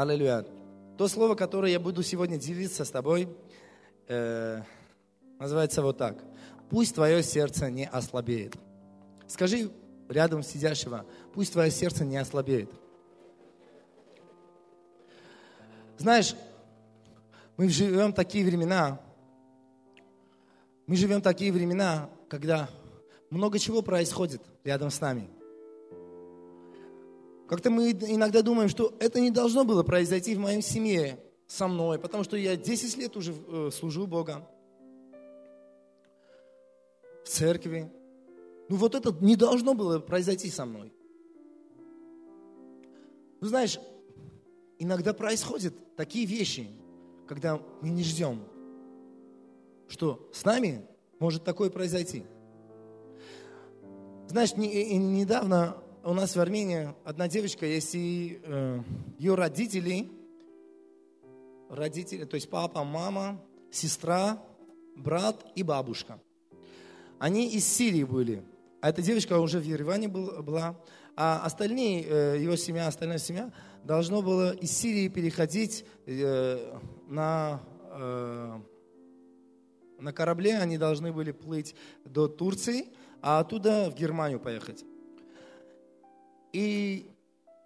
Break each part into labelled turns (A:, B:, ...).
A: Аллилуйя. То слово, которое я буду сегодня делиться с тобой, э, называется вот так. Пусть твое сердце не ослабеет. Скажи рядом сидящего, пусть твое сердце не ослабеет. Знаешь, мы живем такие времена, мы живем такие времена, когда много чего происходит рядом с нами. Как-то мы иногда думаем, что это не должно было произойти в моей семье со мной, потому что я 10 лет уже э, служу Бога в церкви. Ну вот это не должно было произойти со мной. Ну знаешь, иногда происходят такие вещи, когда мы не ждем, что с нами может такое произойти. Знаешь, не, недавно у нас в Армении одна девочка есть, и э, ее родители, родители, то есть папа, мама, сестра, брат и бабушка. Они из Сирии были. А эта девочка уже в Ереване был, была. А остальные, э, его семья, остальная семья, должно было из Сирии переходить э, на, э, на корабле. Они должны были плыть до Турции, а оттуда в Германию поехать. И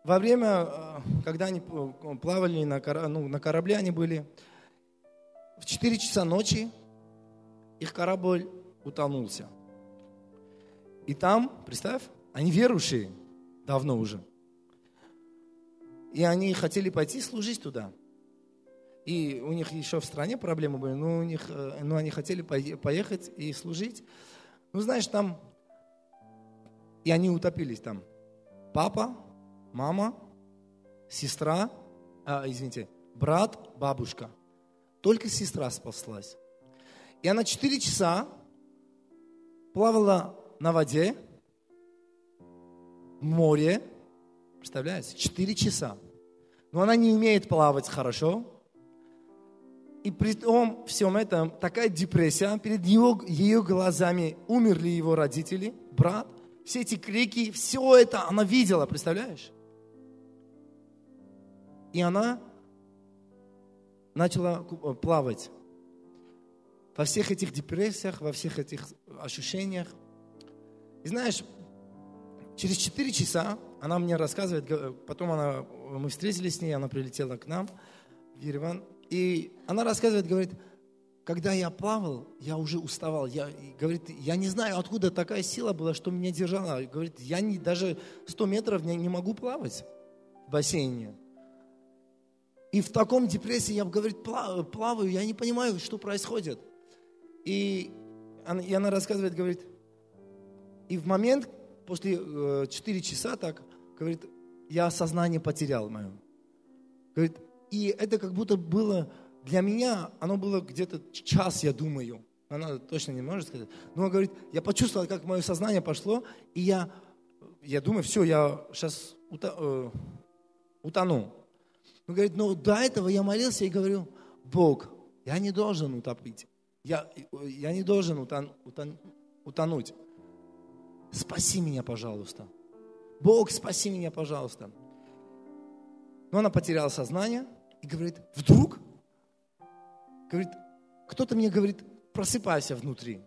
A: во время, когда они плавали на, ну, на корабле, они были в 4 часа ночи, их корабль утонулся. И там, представь, они верующие давно уже. И они хотели пойти служить туда. И у них еще в стране проблемы были, но, у них, э, но они хотели поехать и служить. Ну, знаешь, там, и они утопились там. Папа, мама, сестра, а, извините, брат, бабушка. Только сестра спаслась. И она 4 часа плавала на воде, в море, представляете, 4 часа. Но она не умеет плавать хорошо. И при том всем этом такая депрессия, перед его, ее глазами умерли его родители, брат, все эти крики, все это она видела, представляешь? И она начала плавать во всех этих депрессиях, во всех этих ощущениях. И знаешь, через 4 часа она мне рассказывает, потом она, мы встретились с ней, она прилетела к нам в Ереван, и она рассказывает, говорит, когда я плавал, я уже уставал. Я, говорит, я не знаю, откуда такая сила была, что меня держала. Говорит, я не, даже 100 метров не, не могу плавать в бассейне. И в таком депрессии я, говорит, плаваю, я не понимаю, что происходит. И она, и она рассказывает, говорит, и в момент, после э, 4 часа так, говорит, я сознание потерял мое. Говорит, и это как будто было для меня, оно было где-то час, я думаю. Она точно не может сказать. Но она говорит, я почувствовал, как мое сознание пошло, и я, я думаю, все, я сейчас ута, э, утону. Он говорит, но до этого я молился и говорю, Бог, я не должен утопить. Я, я не должен утон, утон, утонуть. Спаси меня, пожалуйста. Бог, спаси меня, пожалуйста. Но она потеряла сознание и говорит, вдруг, говорит, кто-то мне говорит, просыпайся внутри.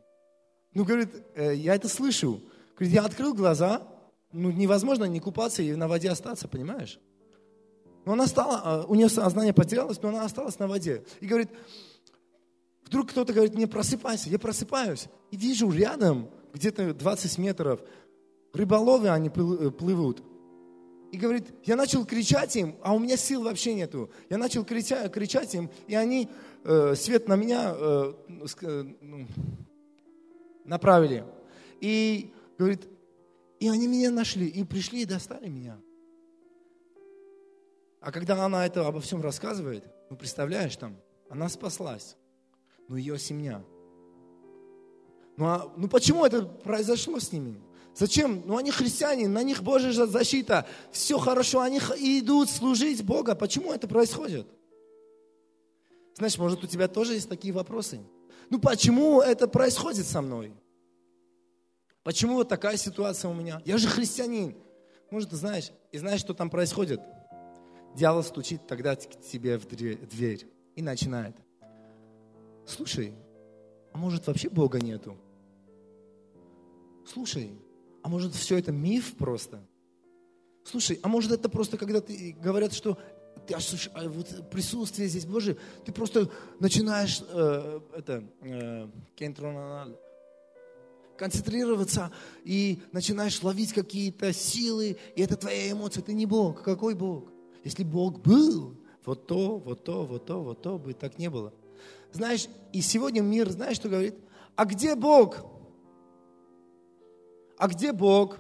A: Ну, говорит, э, я это слышу. Говорит, я открыл глаза, ну, невозможно не купаться и на воде остаться, понимаешь? Но она стала, а, у нее сознание потерялось, но она осталась на воде. И говорит, вдруг кто-то говорит, мне просыпайся, я просыпаюсь. И вижу рядом где-то 20 метров. Рыболовы они э, плывут. И говорит, я начал кричать им, а у меня сил вообще нету. Я начал кричать, кричать им, и они свет на меня э, э, ну, направили. И говорит, и они меня нашли, и пришли и достали меня. А когда она это обо всем рассказывает, ну представляешь там, она спаслась, но ее семья – ну, а, ну почему это произошло с ними? Зачем? Ну они христиане, на них Божья защита, все хорошо, они идут служить Бога. Почему это происходит? Знаешь, может у тебя тоже есть такие вопросы? Ну почему это происходит со мной? Почему вот такая ситуация у меня? Я же христианин. Может, ты знаешь, и знаешь, что там происходит? дьявол стучит тогда к тебе в дверь и начинает. Слушай, а может вообще Бога нету? Слушай, а может все это миф просто? Слушай, а может это просто когда ты говорят, что ты аж, а вот присутствие здесь Божие, ты просто начинаешь э, это, э, концентрироваться и начинаешь ловить какие-то силы, и это твоя эмоция, ты не Бог. Какой Бог? Если Бог был, вот то, вот то, вот то, вот то, бы так не было. Знаешь, и сегодня мир, знаешь, что говорит? А где Бог? А где Бог?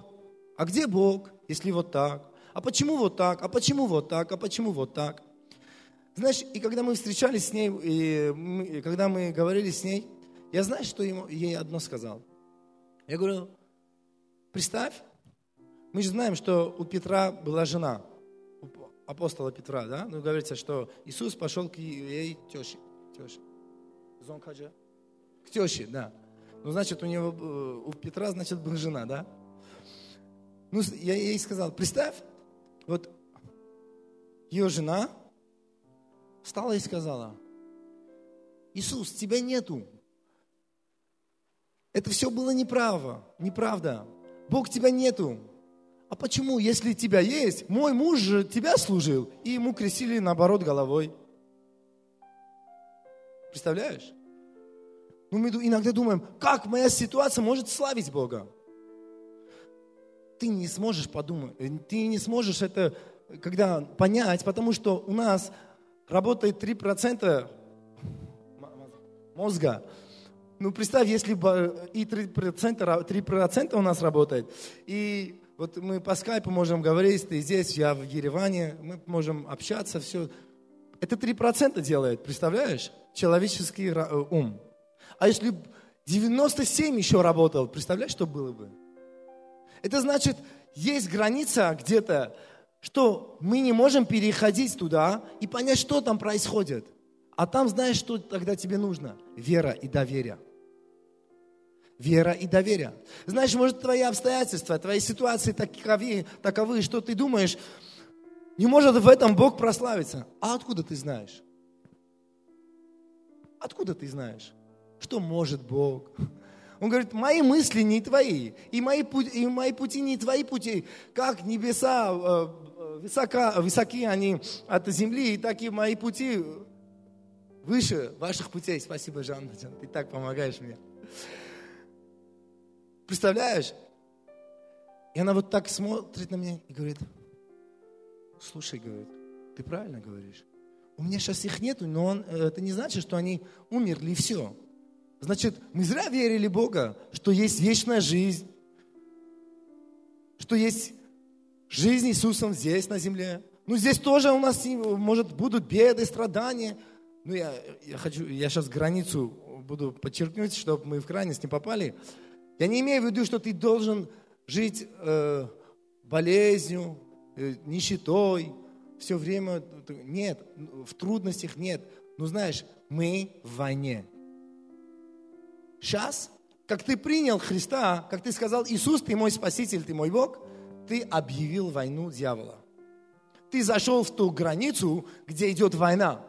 A: А где Бог, если вот так? А почему вот так? А почему вот так? А почему вот так? Знаешь, и когда мы встречались с ней, и, мы, и когда мы говорили с ней, я знаю, что ему, ей одно сказал. Я говорю, представь, мы же знаем, что у Петра была жена, у апостола Петра, да? Ну, говорится, что Иисус пошел к ей теще. теще. Зонкаджа. К теще, да. Ну, значит, у него, э, у Петра, значит, была жена, да? Ну, я ей сказал, представь, вот ее жена встала и сказала, Иисус, тебя нету. Это все было неправо, неправда. Бог тебя нету. А почему, если тебя есть, мой муж же тебя служил, и ему крестили наоборот головой. Представляешь? Ну, мы иногда думаем, как моя ситуация может славить Бога? Ты не сможешь подумать, э, ты не сможешь это когда понять, потому что у нас работает 3% мозга. Ну, представь, если бы и 3%, 3% у нас работает, и вот мы по скайпу можем говорить, ты здесь, я в Ереване, мы можем общаться, все. Это 3% делает, представляешь? Человеческий э, ум. А если 97 еще работал, представляешь, что было бы? Это значит, есть граница где-то, что мы не можем переходить туда и понять, что там происходит. А там знаешь, что тогда тебе нужно? Вера и доверие. Вера и доверие. Знаешь, может, твои обстоятельства, твои ситуации таковы, таковы, что ты думаешь, не может в этом Бог прославиться. А откуда ты знаешь? Откуда ты знаешь? Что может Бог? Он говорит, мои мысли не твои, и мои, и мои пути не твои пути. Как небеса э, э, высока, высоки они от земли, так и мои пути выше ваших путей. Спасибо, Жанна, ты так помогаешь мне. Представляешь? И она вот так смотрит на меня и говорит, слушай, говорит, ты правильно говоришь. У меня сейчас их нету, но он, э, это не значит, что они умерли и все. Значит, мы зря верили Бога, что есть вечная жизнь, что есть жизнь Иисусом здесь, на земле. Ну, здесь тоже у нас, может, будут беды, страдания. Ну, я, я хочу, я сейчас границу буду подчеркнуть, чтобы мы в крайность не попали. Я не имею в виду, что ты должен жить э, болезнью, э, нищетой, все время. Нет, в трудностях нет. Но знаешь, мы в войне. Сейчас, как ты принял Христа, как ты сказал, Иисус, ты мой Спаситель, ты мой Бог, ты объявил войну дьявола. Ты зашел в ту границу, где идет война.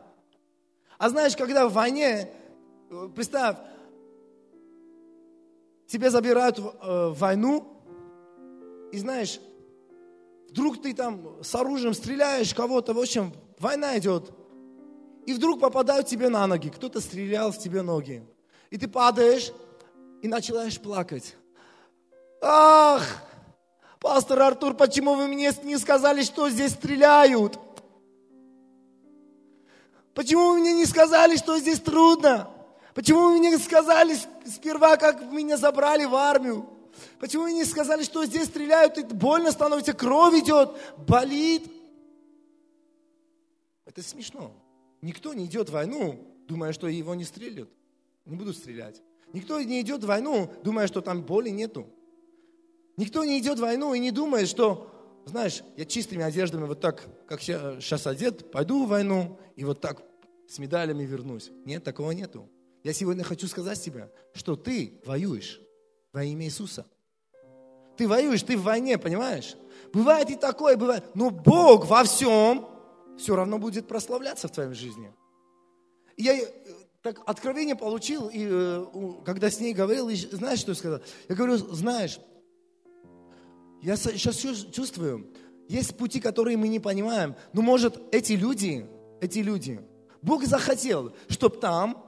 A: А знаешь, когда в войне, э, представь, тебя забирают э, войну, и знаешь, вдруг ты там с оружием стреляешь кого-то, в общем, война идет, и вдруг попадают тебе на ноги, кто-то стрелял в тебе ноги. И ты падаешь и начинаешь плакать. Ах, пастор Артур, почему вы мне не сказали, что здесь стреляют? Почему вы мне не сказали, что здесь трудно? Почему вы мне не сказали сперва, как меня забрали в армию? Почему вы не сказали, что здесь стреляют, и больно становится, кровь идет, болит? Это смешно. Никто не идет в войну, думая, что его не стрелят не будут стрелять. Никто не идет в войну, думая, что там боли нету. Никто не идет в войну и не думает, что, знаешь, я чистыми одеждами вот так, как сейчас одет, пойду в войну и вот так с медалями вернусь. Нет, такого нету. Я сегодня хочу сказать тебе, что ты воюешь во имя Иисуса. Ты воюешь, ты в войне, понимаешь? Бывает и такое, бывает. Но Бог во всем все равно будет прославляться в твоей жизни. Я так откровение получил, и э, когда с ней говорил, и знаешь, что я сказал? Я говорю, знаешь, я сейчас чувствую, есть пути, которые мы не понимаем, но может эти люди, эти люди, Бог захотел, чтобы там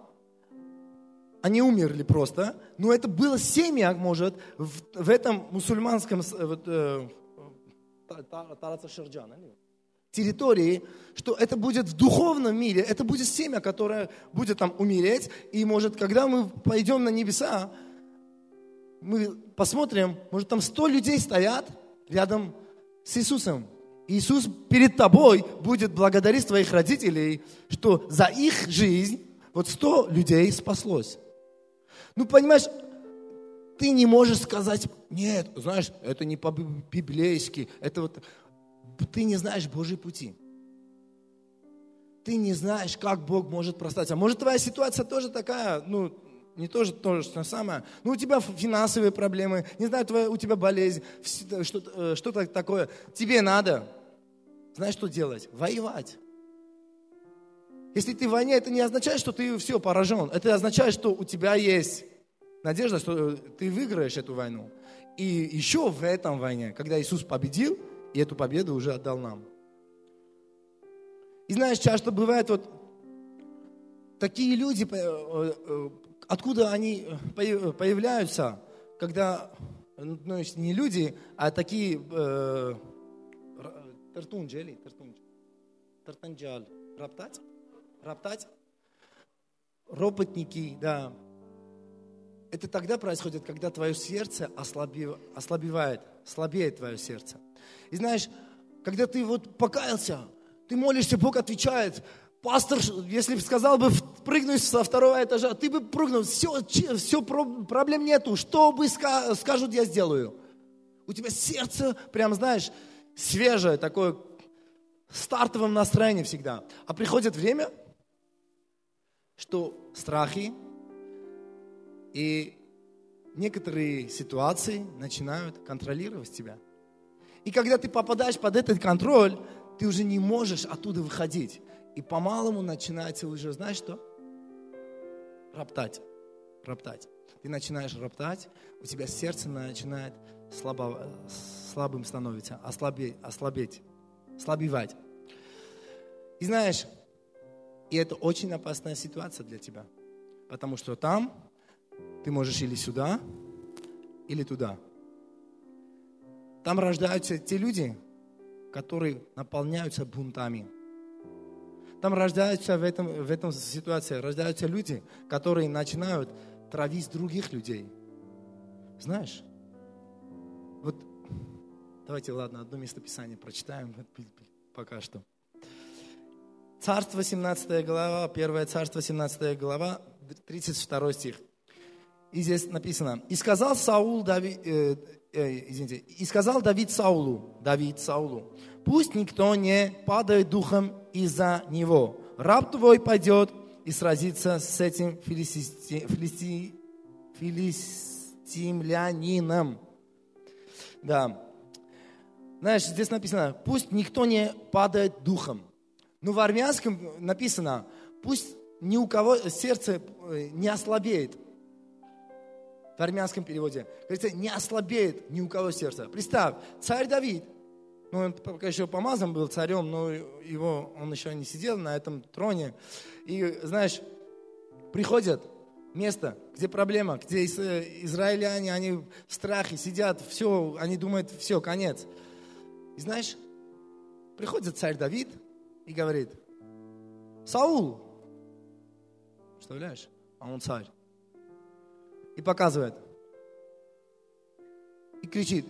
A: они умерли просто, но это было семья, может, в, в этом мусульманском вот, э, территории, что это будет в духовном мире, это будет семя, которое будет там умереть, и может, когда мы пойдем на небеса, мы посмотрим, может, там сто людей стоят рядом с Иисусом. Иисус перед тобой будет благодарить твоих родителей, что за их жизнь вот сто людей спаслось. Ну, понимаешь, ты не можешь сказать, нет, знаешь, это не по-библейски, это вот, ты не знаешь Божьи пути. Ты не знаешь, как Бог может простать. А может, твоя ситуация тоже такая, ну, не тоже то же самое. Ну, у тебя финансовые проблемы, не знаю, твоя, у тебя болезнь, что-то, э, что-то такое. Тебе надо, знаешь, что делать? Воевать. Если ты в войне, это не означает, что ты все поражен. Это означает, что у тебя есть надежда, что ты выиграешь эту войну. И еще в этом войне, когда Иисус победил, и эту победу уже отдал нам. И знаешь, часто бывает вот такие люди, э, э, откуда они появляются, когда, ну, не люди, а такие э, тартунджели, тартунджаль, роптать, роптать, ропотники, да, это тогда происходит, когда твое сердце ослабев, ослабевает, слабеет твое сердце. И знаешь, когда ты вот покаялся, ты молишься, Бог отвечает. Пастор, если бы сказал бы прыгнуть со второго этажа, ты бы прыгнул, все, все проблем нету, что бы скажут, я сделаю. У тебя сердце, прям знаешь, свежее, такое стартовом настроении всегда. А приходит время, что страхи, и некоторые ситуации начинают контролировать тебя. И когда ты попадаешь под этот контроль, ты уже не можешь оттуда выходить. И по-малому начинается уже, знаешь что? Роптать. Роптать. Ты начинаешь роптать, у тебя сердце начинает слабо, слабым становиться, ослабеть, ослабеть, слабевать. И знаешь, и это очень опасная ситуация для тебя. Потому что там ты можешь или сюда, или туда. Там рождаются те люди, которые наполняются бунтами. Там рождаются в этом, в этом ситуации, рождаются люди, которые начинают травить других людей. Знаешь, вот давайте, ладно, одно местописание прочитаем пока что. Царство 17 глава, 1 царство 17 глава, 32 стих. И здесь написано, и сказал Саул Давид, э, э, извините, и сказал Давид Саулу, Давид Саулу, пусть никто не падает духом из-за него. Раб твой пойдет и сразится с этим филисти, филисти, филистимлянином. Да. Знаешь, здесь написано, пусть никто не падает духом. Но в армянском написано, пусть ни у кого сердце э, не ослабеет в армянском переводе. Говорится, не ослабеет ни у кого сердце. Представь, царь Давид, ну, он пока еще помазан был царем, но его, он еще не сидел на этом троне. И, знаешь, приходят место, где проблема, где израильтяне, они в страхе сидят, все, они думают, все, конец. И знаешь, приходит царь Давид и говорит, Саул, представляешь, а он царь и показывает. И кричит,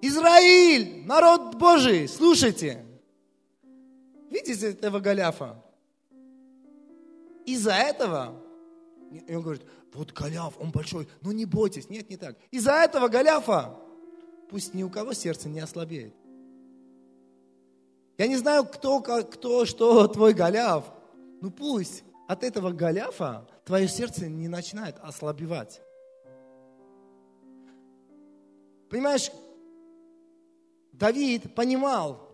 A: Израиль, народ Божий, слушайте. Видите этого Голиафа? Из-за этого, и он говорит, вот Голиаф, он большой, но не бойтесь. Нет, не так. Из-за этого Голиафа пусть ни у кого сердце не ослабеет. Я не знаю, кто, кто, что твой Голиаф, но пусть от этого Голиафа твое сердце не начинает ослабевать. Понимаешь, Давид понимал,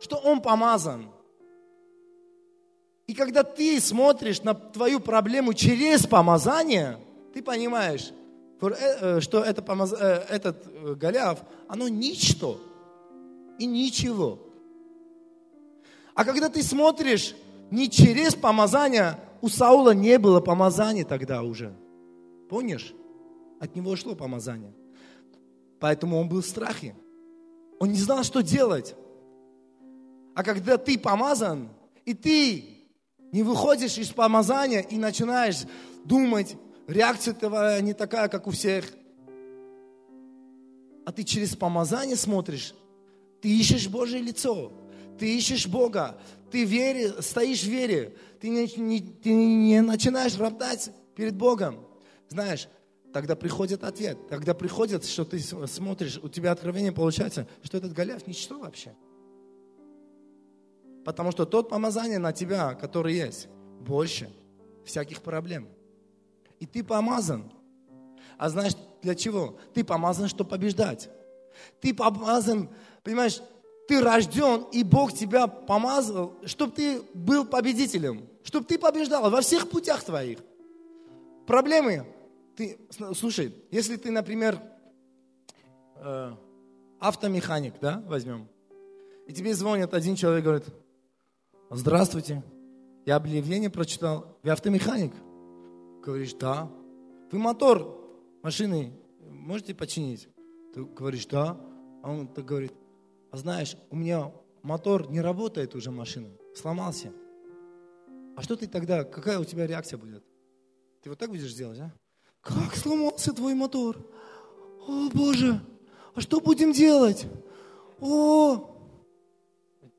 A: что он помазан, И когда ты смотришь на твою проблему через помазание, ты понимаешь, э, что это помаз... Э, этот э, Голиаф, оно ничто и ничего. А когда ты смотришь не через помазание, у Саула не было помазания тогда уже. Помнишь? От него шло помазание. Поэтому он был в страхе. Он не знал, что делать. А когда ты помазан, и ты не выходишь из помазания и начинаешь думать, реакция твоя не такая, как у всех, а ты через помазание смотришь, ты ищешь Божье лицо, ты ищешь Бога, ты вере, стоишь в вере, ты не, не, ты не начинаешь роптать перед Богом. Знаешь, тогда приходит ответ, тогда приходит, что ты смотришь, у тебя откровение получается, что этот Голиаф ничто вообще. Потому что тот помазание на тебя, который есть, больше всяких проблем. И ты помазан. А знаешь, для чего? Ты помазан, чтобы побеждать. Ты помазан, понимаешь, ты рожден, и Бог тебя помазал, чтобы ты был победителем, чтобы ты побеждал во всех путях твоих. Проблемы. Ты, слушай, если ты, например, э, автомеханик, да, возьмем, и тебе звонит один человек, говорит, здравствуйте, я объявление прочитал, вы автомеханик? Говоришь, да. Вы мотор машины можете починить? Ты говоришь, да. А он так говорит, знаешь, у меня мотор не работает уже машина, сломался. А что ты тогда, какая у тебя реакция будет? Ты вот так будешь делать, а? Как сломался твой мотор? О, Боже, а что будем делать? О,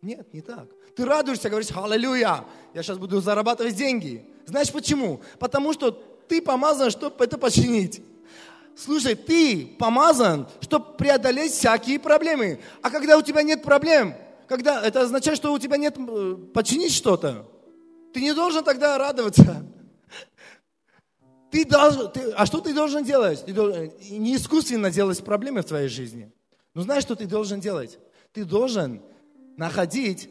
A: нет, не так. Ты радуешься, говоришь, аллилуйя, я сейчас буду зарабатывать деньги. Знаешь почему? Потому что ты помазан, чтобы это починить. Слушай, ты помазан, чтобы преодолеть всякие проблемы. А когда у тебя нет проблем, когда это означает, что у тебя нет э, починить что-то, ты не должен тогда радоваться. Ты должен, ты, а что ты должен делать? Ты должен не искусственно делать проблемы в твоей жизни. Но знаешь, что ты должен делать? Ты должен находить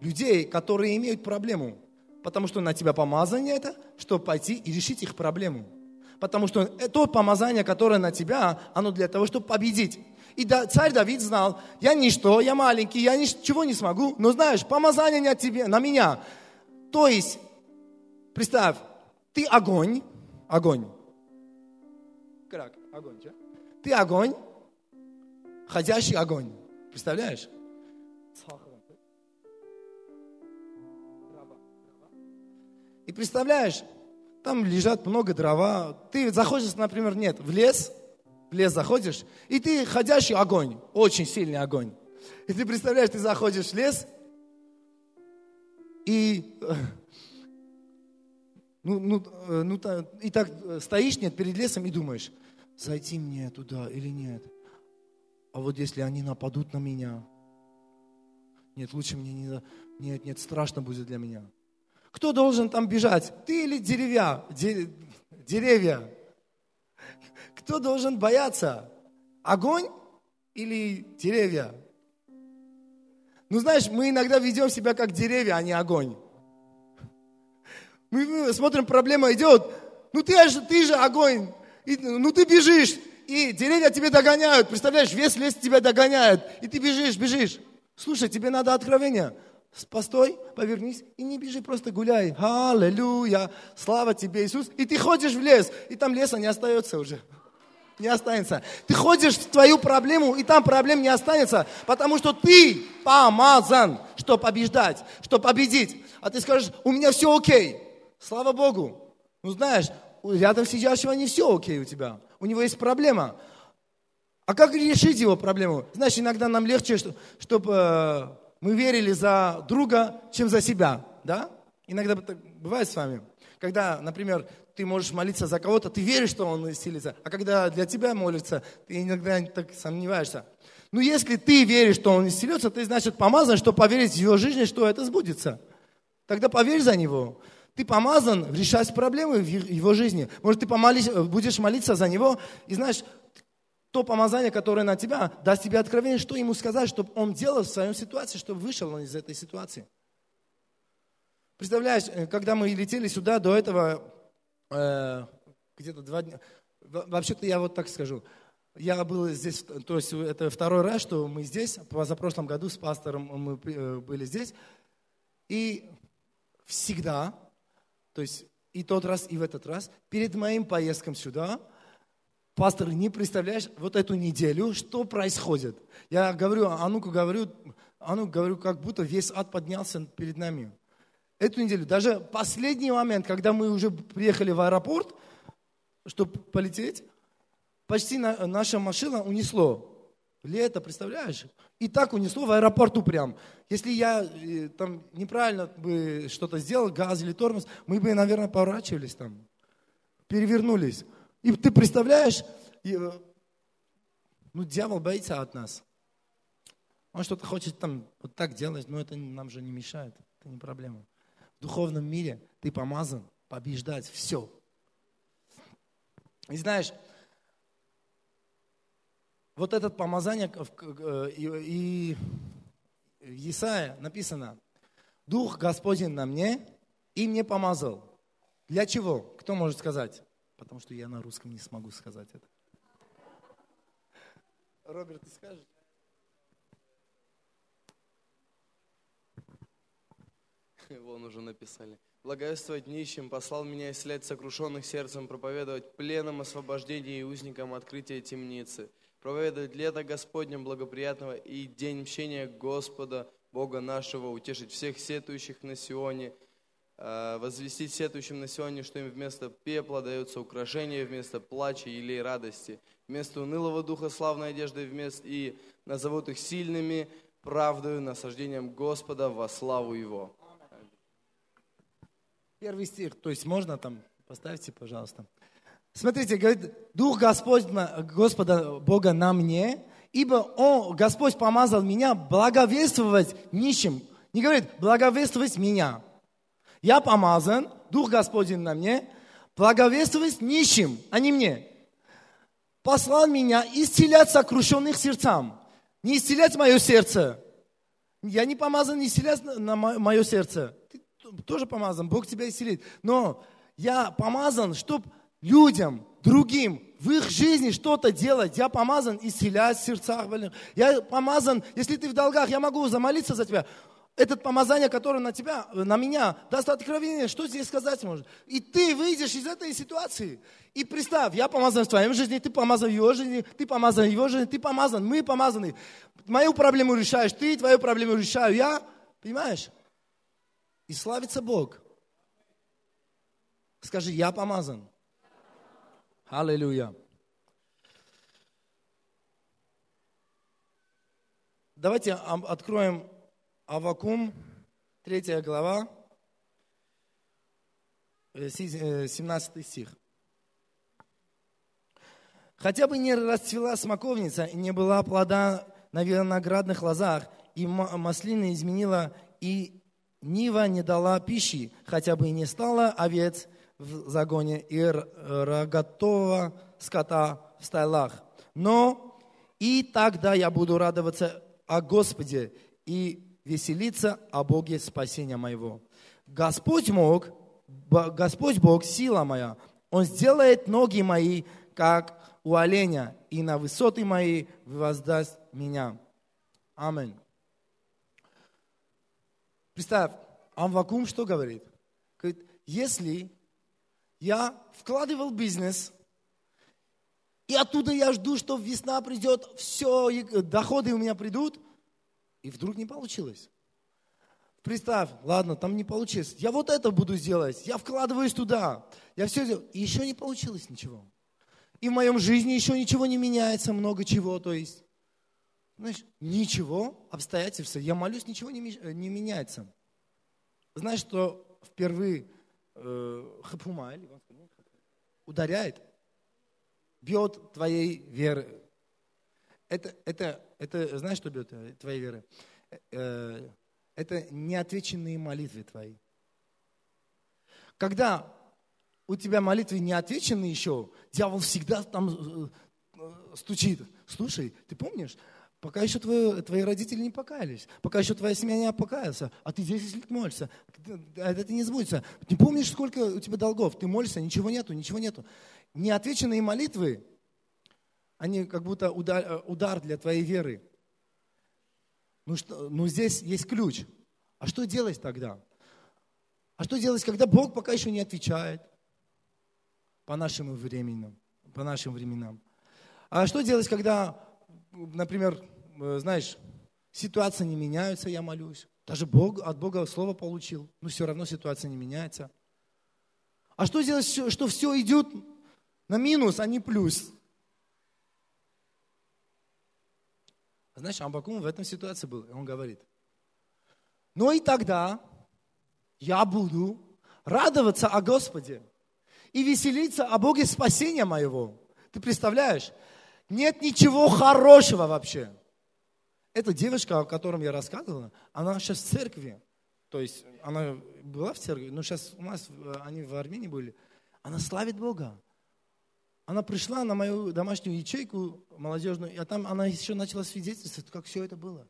A: людей, которые имеют проблему. Потому что на тебя помазание это, чтобы пойти и решить их проблему. Потому что то помазание, которое на тебя, оно для того, чтобы победить. И да, царь Давид знал, я ничто, я маленький, я ничего не смогу. Но знаешь, помазание не от тебя, на меня. То есть, представь, ты огонь, огонь. Как? Огонь, да? Ты огонь, ходящий огонь. Представляешь? И представляешь, там лежат много дрова. Ты заходишь, например, нет, в лес, в лес заходишь, и ты ходящий огонь, очень сильный огонь. И ты представляешь, ты заходишь в лес, и ну, ну, ну, и так стоишь нет, перед лесом и думаешь, зайти мне туда или нет. А вот если они нападут на меня, нет, лучше мне не, нет, нет, страшно будет для меня. Кто должен там бежать? Ты или деревья? Деревья. Кто должен бояться? Огонь или деревья? Ну, знаешь, мы иногда ведем себя как деревья, а не огонь. Мы смотрим, проблема идет. Ну, ты же, ты же огонь. И, ну, ты бежишь, и деревья тебе догоняют. Представляешь, весь лес тебя догоняет. И ты бежишь, бежишь. Слушай, тебе надо откровение. Постой, повернись и не бежи, просто гуляй. Аллилуйя, слава тебе, Иисус. И ты ходишь в лес, и там леса не остается уже. Не останется. Ты ходишь в твою проблему, и там проблем не останется, потому что ты помазан, чтобы побеждать, чтобы победить. А ты скажешь, у меня все окей. Слава Богу. Ну знаешь, рядом сидящего не все окей у тебя. У него есть проблема. А как решить его проблему? Знаешь, иногда нам легче, чтобы э, мы верили за друга, чем за себя, да? Иногда так бывает с вами. Когда, например, ты можешь молиться за кого-то, ты веришь, что он исцелится, а когда для тебя молится, ты иногда так сомневаешься. Но если ты веришь, что он исцелится, ты, значит, помазан, чтобы поверить в его жизни, что это сбудется. Тогда поверь за него. Ты помазан решать проблемы в его жизни. Может, ты помолись, будешь молиться за него, и знаешь, то помазание, которое на тебя, даст тебе откровение, что ему сказать, чтобы он делал в своем ситуации, чтобы вышел он из этой ситуации. Представляешь, э, когда мы летели сюда, до этого э, где-то два дня, вообще-то я вот так скажу, я был здесь, то есть это второй раз, что мы здесь, позапрошлом году с пастором мы э, были здесь, и всегда, то есть и тот раз, и в этот раз, перед моим поездком сюда, пастор, не представляешь, вот эту неделю, что происходит. Я говорю, а ну-ка говорю, а ну говорю, как будто весь ад поднялся перед нами эту неделю, даже последний момент, когда мы уже приехали в аэропорт, чтобы полететь, почти на, наша машина унесло. Лето, представляешь? И так унесло в аэропорту прям. Если я э, там неправильно бы что-то сделал, газ или тормоз, мы бы, наверное, поворачивались там, перевернулись. И ты представляешь, э, ну, дьявол боится от нас. Он что-то хочет там вот так делать, но это нам же не мешает, это не проблема в духовном мире ты помазан побеждать все. И знаешь, вот это помазание и в Исаия написано, Дух Господень на мне и мне помазал. Для чего? Кто может сказать? Потому что я на русском не смогу сказать это. Роберт, ты скажешь?
B: Вон уже написали. Благовествовать нищим, послал меня исцелять сокрушенных сердцем, проповедовать пленам освобождение и узникам открытия темницы, проповедовать лето Господнем благоприятного и день мщения Господа, Бога нашего, утешить всех сетующих на Сионе, возвестить сетующим на Сионе, что им вместо пепла дается украшение, вместо плача или радости, вместо унылого духа славной одежды, вместо и назовут их сильными, правдою, насаждением Господа во славу Его.
A: Первый стих, то есть можно там, поставьте, пожалуйста. Смотрите, говорит, Дух Господь, Господа Бога на мне, ибо Он, Господь помазал меня благовествовать нищим. Не говорит, благовествовать меня. Я помазан, Дух Господень на мне, благовествовать нищим, а не мне. Послал меня исцелять сокрушенных сердцам. Не исцелять мое сердце. Я не помазан исцелять на мое сердце тоже помазан, Бог тебя исцелит. Но я помазан, чтобы людям, другим, в их жизни что-то делать. Я помазан исцелять в сердцах больных. Я помазан, если ты в долгах, я могу замолиться за тебя. Этот помазание, которое на тебя, на меня, даст откровение, что здесь сказать может. И ты выйдешь из этой ситуации. И представь, я помазан в твоей жизни, ты помазан в его жизни, ты помазан в его жизни, ты помазан, мы помазаны. Мою проблему решаешь ты, твою проблему решаю я. Понимаешь? И славится Бог. Скажи, я помазан. Аллилуйя. Давайте откроем Авакум, третья глава, 17 э, э, стих. Хотя бы не расцвела смоковница, и не была плода на виноградных лозах, и маслина изменила, и Нива не дала пищи, хотя бы и не стало овец в загоне и рогатого скота в стайлах. Но и тогда я буду радоваться о Господе и веселиться о Боге спасения моего. Господь мог, Господь Бог, сила моя, Он сделает ноги мои, как у оленя, и на высоты мои воздаст меня. Аминь. Представь, Амвакум что говорит? Говорит, если я вкладывал бизнес, и оттуда я жду, что весна придет, все, доходы у меня придут, и вдруг не получилось. Представь, ладно, там не получилось. Я вот это буду делать, я вкладываюсь туда, я все делаю, и еще не получилось ничего. И в моем жизни еще ничего не меняется, много чего, то есть знаешь, ничего, обстоятельства, я молюсь, ничего не, не меняется. Знаешь, что впервые э, хапума, ударяет, бьет твоей веры. Это, это, это, знаешь, что бьет твоей веры? Э, это неотвеченные молитвы твои. Когда у тебя молитвы не отвечены еще, дьявол всегда там э, стучит. Слушай, ты помнишь, Пока еще твои, твои родители не покаялись, пока еще твоя семья не покаялся, а ты 10 лет молишься, это не сбудется. Не помнишь, сколько у тебя долгов? Ты молишься, ничего нету, ничего нету. Неотвеченные молитвы, они как будто удар, удар для твоей веры. Ну, что, ну здесь есть ключ. А что делать тогда? А что делать, когда Бог пока еще не отвечает по нашим временам? По нашим временам? А что делать, когда, например, э, знаешь, ситуация не меняется, я молюсь. Даже Бог, от Бога слово получил, но все равно ситуация не меняется. А что делать, что все идет на минус, а не плюс? Знаешь, Амбакум в этом ситуации был, и он говорит, но и тогда я буду радоваться о Господе и веселиться о Боге спасения моего. Ты представляешь? Нет ничего хорошего вообще. Эта девушка, о котором я рассказывала, она сейчас в церкви. То есть она была в церкви, но сейчас у нас, они в Армении были. Она славит Бога. Она пришла на мою домашнюю ячейку молодежную, а там она еще начала свидетельствовать, как все это было.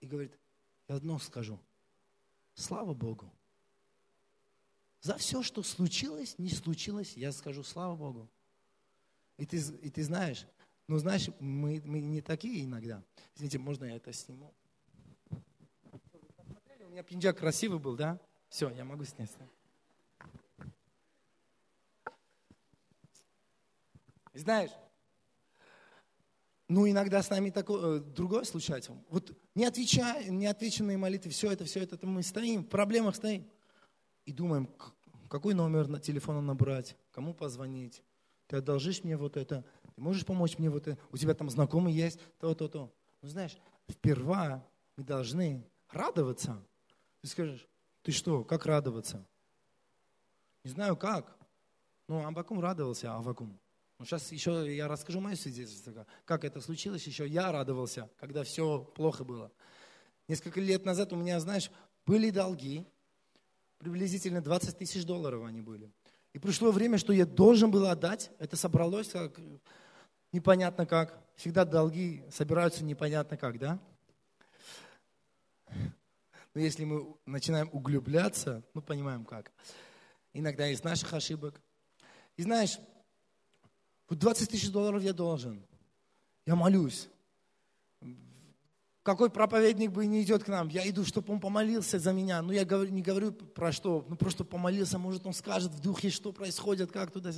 A: И говорит, я одно скажу. Слава Богу. За все, что случилось, не случилось, я скажу слава Богу. И ты, и ты знаешь, ну знаешь, мы, мы не такие иногда. Извините, можно я это сниму? У меня пинджак красивый был, да? Все, я могу снять. Знаешь, ну, иногда с нами такое, э, другое случается. Вот не отвечая, не отвеченные молитвы, все это, все это, мы стоим, в проблемах стоим. И думаем, какой номер на телефона набрать, кому позвонить. Ты одолжишь мне вот это, ты можешь помочь мне вот это, у тебя там знакомый есть, то, то, то. Ну, знаешь, впервые мы должны радоваться. Ты скажешь, ты что, как радоваться? Не знаю как. Ну, Амбакум радовался, Авакум. Ну, сейчас еще я расскажу мое свидетельство, как это случилось. Еще я радовался, когда все плохо было. Несколько лет назад у меня, знаешь, были долги, приблизительно 20 тысяч долларов они были. И пришло время, что я должен был отдать. Это собралось как, непонятно как. Всегда долги собираются непонятно как, да? Но если мы начинаем углубляться, мы понимаем как. Иногда из наших ошибок. И знаешь, вот 20 тысяч долларов я должен. Я молюсь. Какой проповедник бы не идет к нам, я иду, чтобы он помолился за меня. Ну, я не говорю про что, ну, просто помолился, может, он скажет в духе, что происходит, как туда.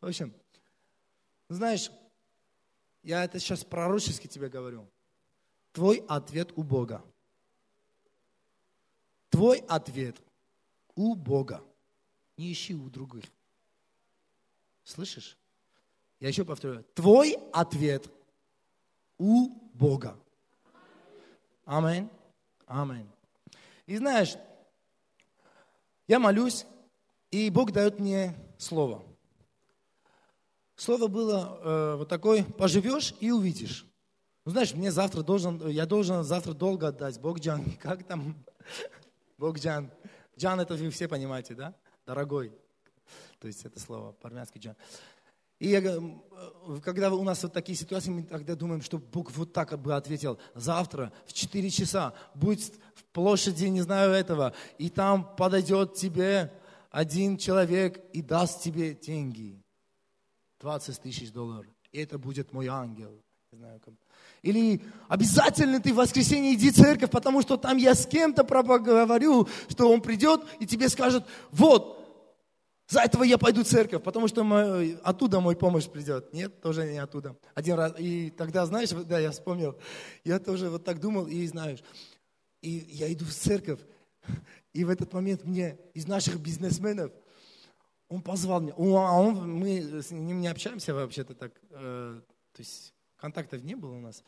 A: В общем, знаешь, я это сейчас пророчески тебе говорю. Твой ответ у Бога. Твой ответ у Бога. Не ищи у других. Слышишь? Я еще повторю. Твой ответ у Бога. Аминь. Аминь. И знаешь, я молюсь, и Бог дает мне слово. Слово было э, вот такое, поживешь и увидишь. Ну, знаешь, мне завтра должен, я должен завтра долго отдать. Бог Джан, как там? Бог Джан. Джан это вы все понимаете, да? Дорогой. То есть это слово по-армянски Джан. И я, э, когда у нас вот такие ситуации, мы тогда думаем, что Бог вот так бы ответил. Завтра в 4 часа будь в площади, не знаю этого, и там подойдет тебе один человек и даст тебе деньги. 20 тысяч долларов. И это будет мой ангел. Не знаю, как. Или обязательно ты в воскресенье иди в церковь, потому что там я с кем-то проговорю, что он придет и тебе скажет, вот, за этого я пойду в церковь, потому что мой, оттуда мой помощь придет. Нет, тоже не оттуда. Один раз, и тогда, знаешь, да, я вспомнил, я тоже вот так думал, и знаешь, и я иду в церковь, и в этот момент мне из наших бизнесменов, он позвал меня, он, а он, мы с ним не общаемся вообще-то так, э, то есть контактов не было у нас.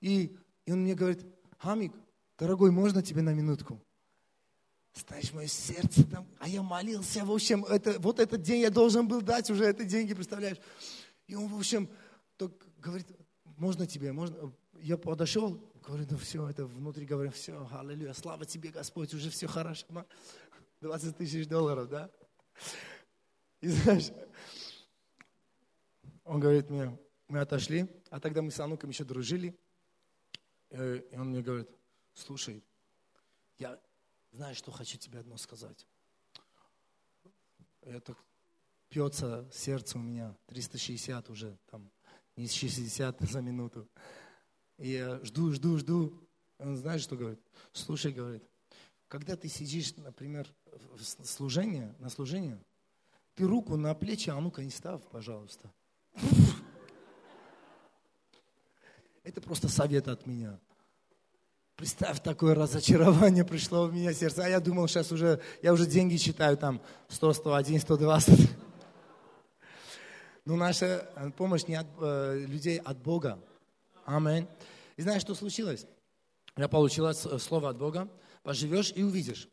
A: И, и он мне говорит, Хамик, дорогой, можно тебе на минутку? Знаешь, мое сердце там, а я молился, в общем, это, вот этот день я должен был дать уже это деньги, представляешь? И он, в общем, так говорит, можно тебе, можно? Я подошел, говорю, ну все, это внутри говорю, все, аллилуйя, слава тебе, Господь, уже все хорошо. 20 тысяч долларов, да? И знаешь, он говорит мне, мы отошли, а тогда мы с Ануком еще дружили. Э, И он мне говорит, слушай, я знаю, что хочу тебе одно сказать. Это пьется сердце у меня, 360 уже, там, не 60 за минуту. И я жду, жду, жду. Он знаешь, что говорит? Слушай, говорит, когда ты сидишь, например, в служении, на служении, ты руку на плечи, а ну-ка не ставь, пожалуйста. Это просто совет от меня. Представь, такое разочарование пришло в меня сердце. А я думал, сейчас уже, я уже деньги считаю, там, 100, 101, 120. Но наша э, помощь не от э, людей, от Бога. Аминь. И знаешь, что случилось? Я получила слово от Бога. Поживешь и увидишь.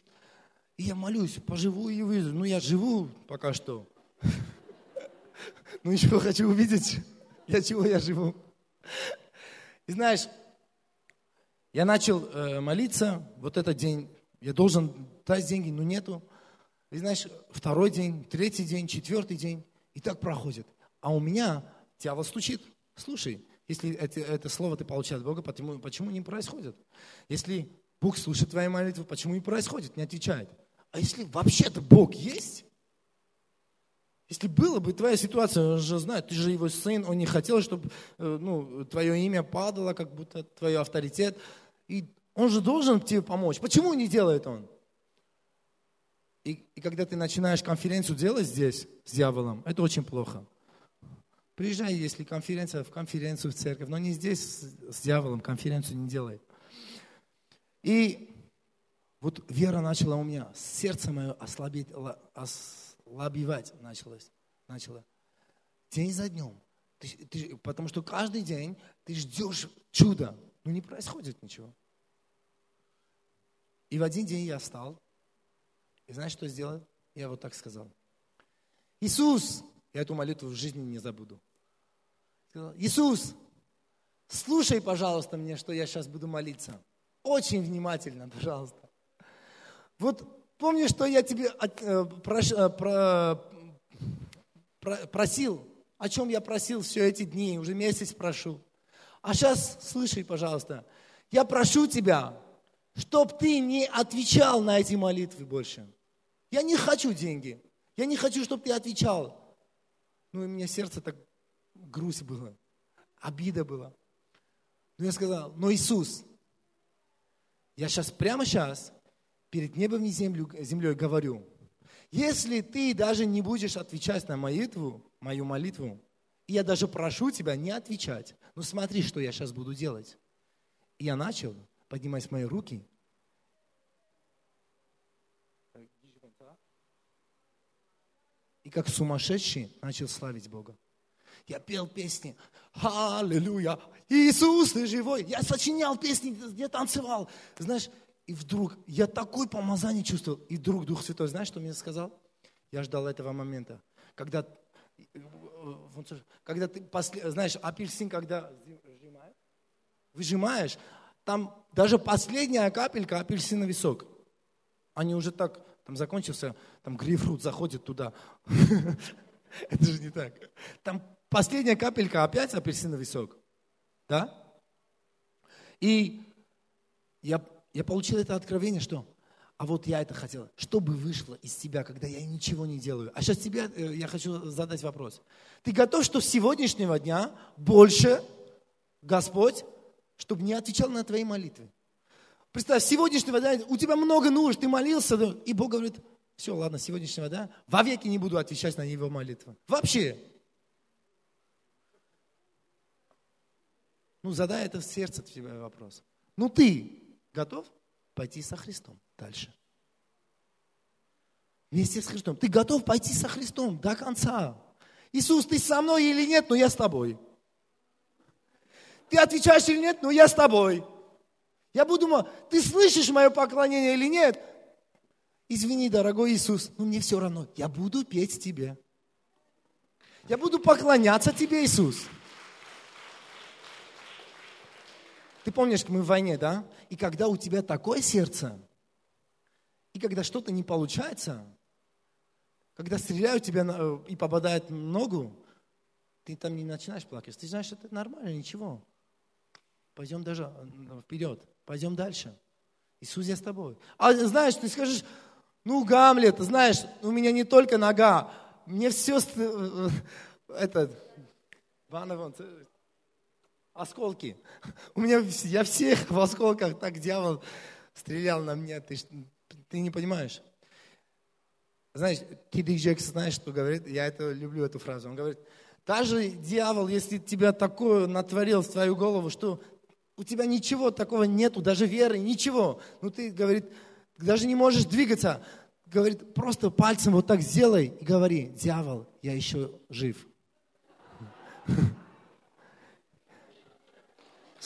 A: И я молюсь, поживу и увижу. Ну, я живу пока что. Ну, еще хочу увидеть, для чего я живу. И знаешь, я начал э, молиться, вот этот день, я должен дать деньги, но нету. И знаешь, второй день, третий день, четвертый день, и так проходит. А у меня дьявол стучит. Слушай, если это, это слово ты получаешь от Бога, почему, почему не происходит? Если Бог слушает твои молитвы, почему не происходит, не отвечает? А если вообще-то Бог есть, если было бы твоя ситуация, он же знает, ты же его сын, он не хотел, чтобы э, ну, твое имя падало, как будто твой авторитет. И он же должен тебе помочь. Почему не делает он? И, и когда ты начинаешь конференцию делать здесь с дьяволом, это очень плохо. Приезжай, если конференция, в конференцию в церковь, но не здесь с, с дьяволом, конференцию не делай. И вот вера начала у меня, сердце мое ослабеть, ослабевать началось, начало. День за днем. Ты, ты, потому что каждый день ты ждешь чуда, но не происходит ничего. И в один день я встал, и знаешь, что сделал? Я вот так сказал. Иисус, я эту молитву в жизни не забуду. Иисус, слушай, пожалуйста, мне, что я сейчас буду молиться. Очень внимательно, пожалуйста. Вот помни, что я тебе э, прош, э, про, про, просил, о чем я просил все эти дни, уже месяц прошу. А сейчас слушай, пожалуйста, я прошу тебя, чтоб ты не отвечал на эти молитвы больше. Я не хочу деньги. Я не хочу, чтобы ты отвечал. Ну, и меня сердце так грусть было, обида была. Но я сказал, но Иисус, я сейчас, прямо сейчас, перед небом и землю, землей говорю, если ты даже не будешь отвечать на молитву, мою молитву, я даже прошу тебя не отвечать, ну смотри, что я сейчас буду делать. И я начал поднимать мои руки. И как сумасшедший начал славить Бога. Я пел песни. Аллилуйя. Иисус, ты живой. Я сочинял песни, я танцевал. Знаешь, и вдруг я такой помазание чувствовал. И вдруг Дух Святой, знаешь, что мне сказал? Я ждал этого момента. Когда, когда ты, знаешь, апельсин, когда выжимаешь, там даже последняя капелька апельсиновый сок. Они уже так, там закончился, там грейпфрут заходит туда. Это же не так. Там последняя капелька опять апельсиновый сок. Да? И я, я получил это откровение, что а вот я это хотел, чтобы вышло из тебя, когда я ничего не делаю. А сейчас тебе э, я хочу задать вопрос. Ты готов, что с сегодняшнего дня больше Господь, чтобы не отвечал на твои молитвы? Представь, сегодняшнего дня у тебя много нужд, ты молился, и Бог говорит, все, ладно, сегодняшнего дня вовеки не буду отвечать на его молитвы. Вообще. Ну, задай это в сердце тебе вопрос. Ну, ты готов пойти со Христом дальше? Вместе с Христом. Ты готов пойти со Христом до конца? Иисус, ты со мной или нет, но я с тобой. Ты отвечаешь или нет, но я с тобой. Я буду думать, ты слышишь мое поклонение или нет? Извини, дорогой Иисус, но мне все равно. Я буду петь тебе. Я буду поклоняться тебе, Иисус. Ты помнишь, мы в войне, да? И когда у тебя такое сердце, и когда что-то не получается, когда стреляют тебя э, и попадают в ногу, ты там не начинаешь плакать. Ты знаешь, это нормально, ничего. пойдем даже э, вперед, пойдем дальше. Иисус, я с тобой. А знаешь, ты скажешь, ну, Гамлет, знаешь, у меня не только нога, мне все, э, это, осколки. У меня, я всех в осколках, так дьявол стрелял на меня, ты, ты не понимаешь. Знаешь, Киди Джекс, знаешь, что говорит? Я это люблю, эту фразу. Он говорит, даже дьявол, если тебя такое натворил в твою голову, что у тебя ничего такого нету, даже веры, ничего. Ну ты, говорит, даже не можешь двигаться. Говорит, просто пальцем вот так сделай и говори, дьявол, я еще жив.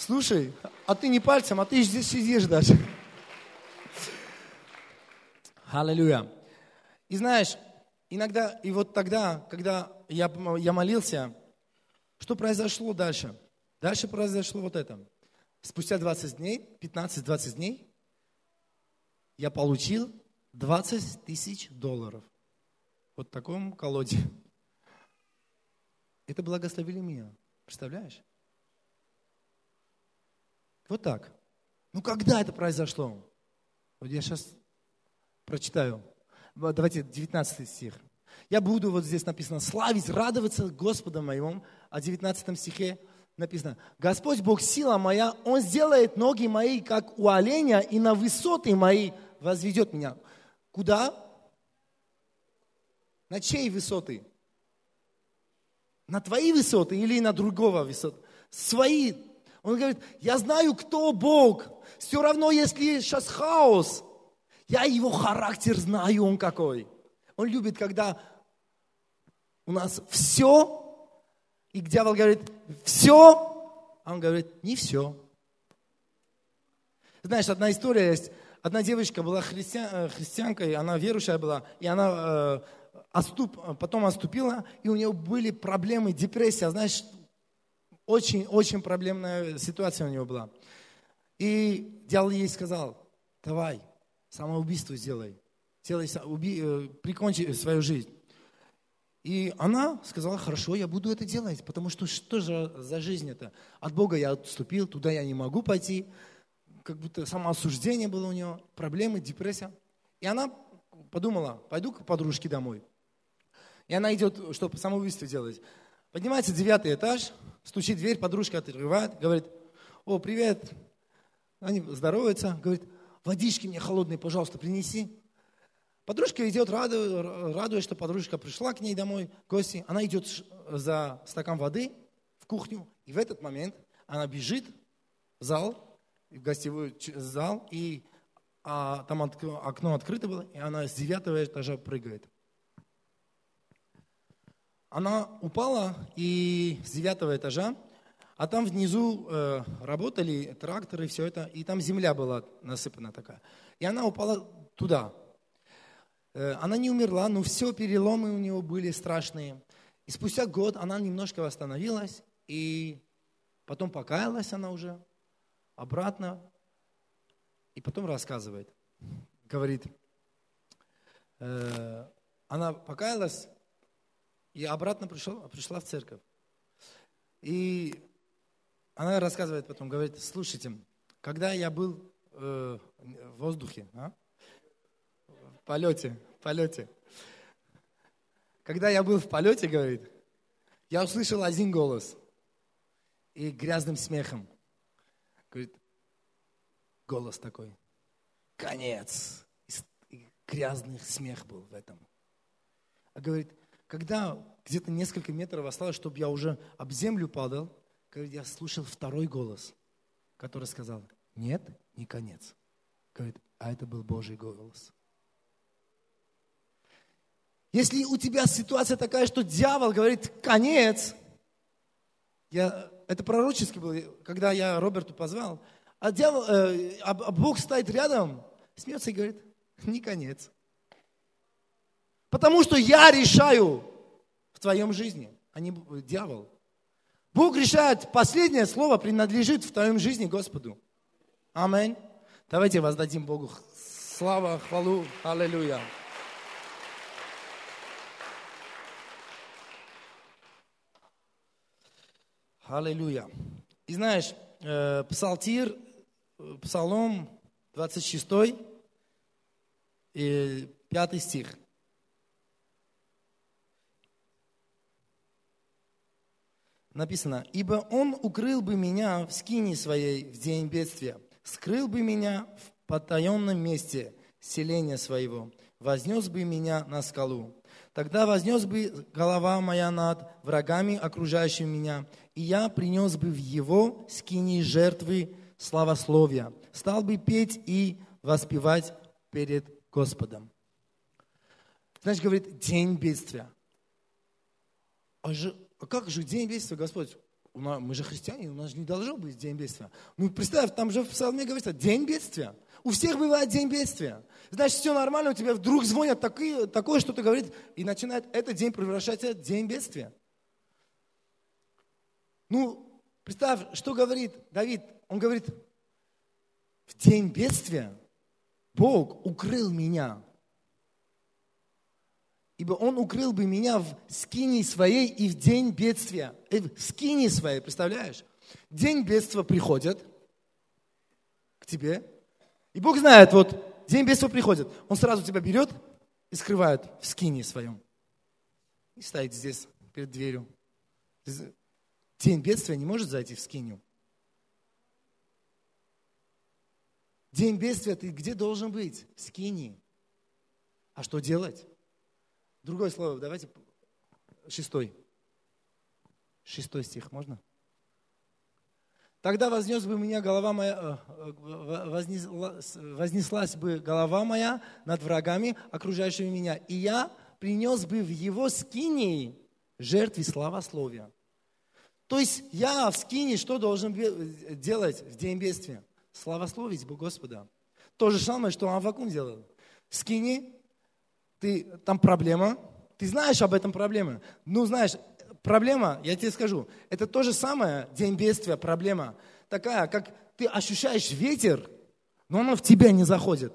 A: Слушай, а ты не пальцем, а ты здесь сидишь даже. Аллилуйя. И знаешь, иногда, и вот тогда, когда я, я молился, что произошло дальше? Дальше произошло вот это. Спустя 20 дней, 15-20 дней, я получил 20 тысяч долларов. Вот в таком колоде. Это благословили меня. Представляешь? Вот так. Ну, когда это произошло? Вот я сейчас прочитаю. Давайте 19 стих. Я буду, вот здесь написано, славить, радоваться Господом моим. А в 19 стихе написано, Господь Бог сила моя, Он сделает ноги мои, как у оленя, и на высоты мои возведет меня. Куда? На чьей высоты? На твои высоты или на другого высоты? Свои он говорит, я знаю, кто Бог. Все равно, если сейчас хаос, я его характер знаю, он какой. Он любит, когда у нас все, и дьявол говорит, все, а он говорит, не все. Знаешь, одна история есть. Одна девочка была христиан, э, христианкой, она верующая была, и она э, оступ, потом оступила, и у нее были проблемы, депрессия. Знаешь, очень-очень проблемная ситуация у него была. И дьявол ей сказал, давай, самоубийство сделай, сделай уби, э, прикончи свою жизнь. И она сказала, хорошо, я буду это делать, потому что что же за жизнь это? От Бога я отступил, туда я не могу пойти. Как будто самоосуждение было у нее, проблемы, депрессия. И она подумала, пойду к подружке домой. И она идет, чтобы самоубийство делать. Поднимается девятый этаж, стучит в дверь, подружка открывает, говорит, о, привет. Они здороваются, говорит, водички мне холодные, пожалуйста, принеси. Подружка идет, радуясь, что подружка пришла к ней домой, гости. Она идет за стакан воды в кухню, и в этот момент она бежит в зал, в гостевой зал, и а, там окно открыто было, и она с девятого этажа прыгает она упала и с девятого этажа, а там внизу э, работали тракторы, все это, и там земля была насыпана такая. И она упала туда. Э, она не умерла, но все переломы у нее были страшные. И спустя год она немножко восстановилась, и потом покаялась она уже обратно, и потом рассказывает, говорит, э, она покаялась, и обратно пришел, пришла в церковь. И она рассказывает потом, говорит, слушайте, когда я был э, в воздухе, а? в полете, в полете, когда я был в полете, говорит, я услышал один голос и грязным смехом. Говорит, голос такой, конец. И грязный смех был в этом. А говорит, когда где-то несколько метров осталось, чтобы я уже об землю падал, говорит, я слушал второй голос, который сказал, нет, не конец. Говорит, а это был Божий голос. Если у тебя ситуация такая, что дьявол говорит, конец, я, это пророчески было, когда я Роберту позвал, а, дьявол, э, а, Бог стоит рядом, смеется и говорит, не конец. Потому что я решаю в твоем жизни, а не дьявол. Бог решает, последнее слово принадлежит в твоем жизни Господу. Аминь. Давайте воздадим Богу слава, хвалу. Аллилуйя. Аллилуйя. И знаешь, э, псалтир, э, псалом 26 и 5 стих. Написано, «Ибо Он укрыл бы меня в скине своей в день бедствия, скрыл бы меня в потаенном месте селения своего, вознес бы меня на скалу. Тогда вознес бы голова моя над врагами, окружающими меня, и я принес бы в его скини жертвы славословия, стал бы петь и воспевать перед Господом. Значит, говорит, день бедствия. А, как же день бедствия, Господь? Мы же христиане, у нас же не должно быть день бедствия. Ну, представь, там же в псалме говорится, день бедствия. У всех бывает день бедствия. Значит, все нормально, у тебя вдруг звонят такие, такое, что ты говорит, и начинает этот день превращаться в день бедствия. Ну, представь, что говорит Давид. Он говорит, в день бедствия Бог укрыл меня. Ибо Он укрыл бы меня в скине своей и в день бедствия. Э, в скине своей, представляешь? День бедствия приходит к тебе. И Бог знает, вот день бедствия приходит. Он сразу тебя берет и скрывает в скине своем. И стоит здесь, перед дверью. День бедствия не может зайти в скиню. День бедствия ты где должен быть? В скинии. А что делать? Другое слово, давайте шестой. Шестой стих, можно? Тогда вознес бы меня голова моя, э, вознеслась, вознеслась бы голова моя над врагами, окружающими меня, и я принес бы в его скинии жертве славословия. То есть я в скине что должен делать в день бедствия? славословить бы Господа. То же самое, что Авакум делал. Скини, ты, там проблема, ты знаешь об этом проблеме. Ну, знаешь, проблема, я тебе скажу, это то же самое, день бедствия, проблема. Такая, как ты ощущаешь ветер, но он в тебя не заходит.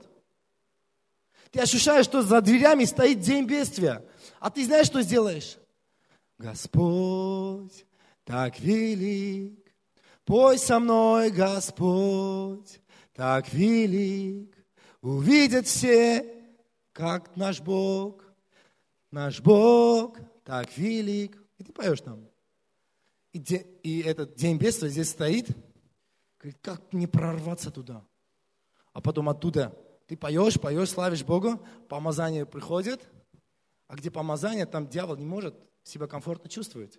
A: Ты ощущаешь, что за дверями стоит день бедствия. А ты знаешь, что сделаешь? Господь так велик, Пой со мной, Господь, так велик, увидят все, как наш Бог, наш Бог так велик. И ты поешь там. И, де, и этот день бедствия здесь стоит, говорит, как не прорваться туда. А потом оттуда ты поешь, поешь, славишь Бога, помазание приходит, а где помазание, там дьявол не может себя комфортно чувствовать.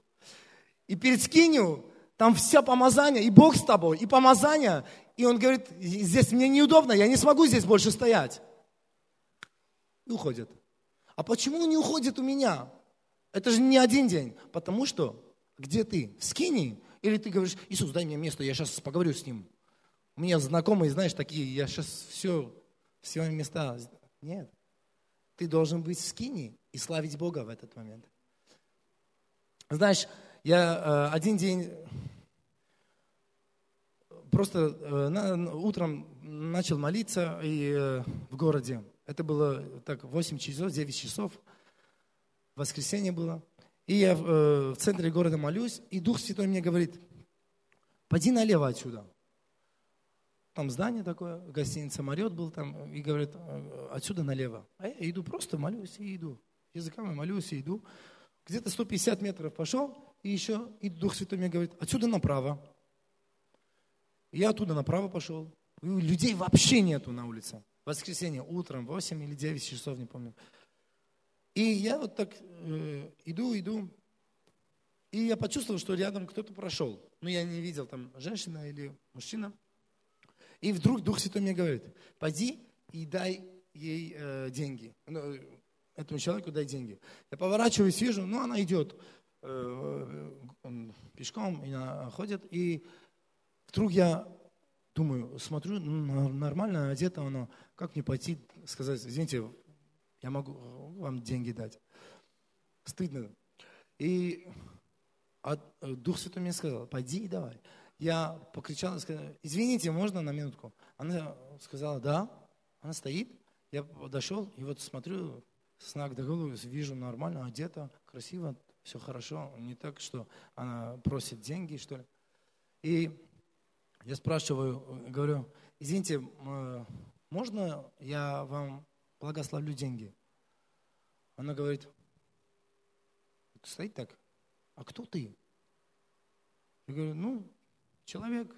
A: И перед скинью там все помазание, и Бог с тобой, и помазание. И он говорит, здесь мне неудобно, я не смогу здесь больше стоять. И уходит. А почему он не уходит у меня? Это же не один день. Потому что, где ты? В скинии? Или ты говоришь, Иисус, дай мне место, я сейчас поговорю с ним. У меня знакомые, знаешь, такие, я сейчас все, все места. Нет. Ты должен быть в скинии и славить Бога в этот момент. Знаешь, я э, один день просто э, на, утром начал молиться и, э, в городе. Это было так 8 часов, 9 часов. Воскресенье было. И я э, в центре города молюсь, и Дух Святой мне говорит, пойди налево отсюда. Там здание такое, гостиница Марет был там, и говорит, «Э, отсюда налево. А я иду, просто молюсь и иду. Языками молюсь и иду. Где-то 150 метров пошел, и еще, и Дух Святой мне говорит, отсюда направо. я оттуда направо пошел. И людей вообще нету на улице. Воскресенье утром, 8 или 9 часов, не помню. И я вот так э, иду, иду. И я почувствовал, что рядом кто-то прошел. Но я не видел, там женщина или мужчина. И вдруг Дух Святой мне говорит, пойди и дай ей э, деньги. Ну, этому человеку дай деньги. Я поворачиваюсь, вижу, ну она идет. Э, он пешком ходит, и вдруг я думаю, смотрю, ну, нормально одета она, как мне пойти сказать, извините, я могу вам деньги дать. Стыдно. И а Дух Святой мне сказал, пойди и давай. Я покричал, сказал, извините, можно на минутку? Она сказала, да. Она стоит. Я подошел и вот смотрю, с ног до головы, вижу нормально, одета, красиво, все хорошо, не так, что она просит деньги, что ли. И Я спрашиваю, говорю, извините, э, можно я вам благословлю деньги? Она говорит, стоит так, а кто ты? Я говорю, ну, человек,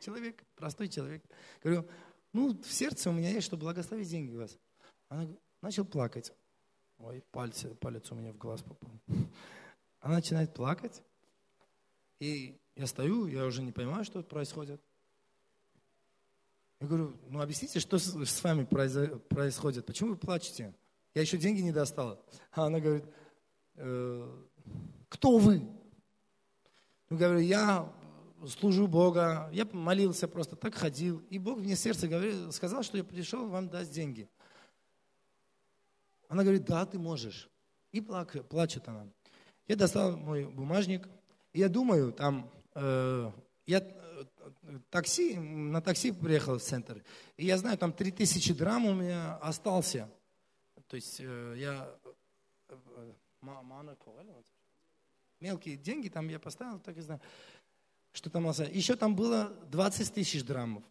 A: человек, простой человек. Говорю, ну, в сердце у меня есть, чтобы благословить деньги вас. Она начала плакать. Ой, пальцы, палец у меня в глаз попал. Она начинает плакать. И я стою, я уже не понимаю, что происходит. Я говорю, ну объясните, что с, вами происходит? Почему вы плачете? Я еще деньги не достала. А она говорит, э, кто вы? Ну, говорю, я служу Бога, я молился просто, так ходил. И Бог мне сердце говорил, сказал, что я пришел вам дать деньги. Она говорит, да, ты можешь. И плачет она. Я достал мой бумажник, и я думаю, там, я э, такси, на такси приехал в центр, и я знаю, там 3000 драм у меня остался. То есть э, я, э, мелкие деньги там я поставил, так и знаю, что там осталось. Еще там было 20 тысяч драмов.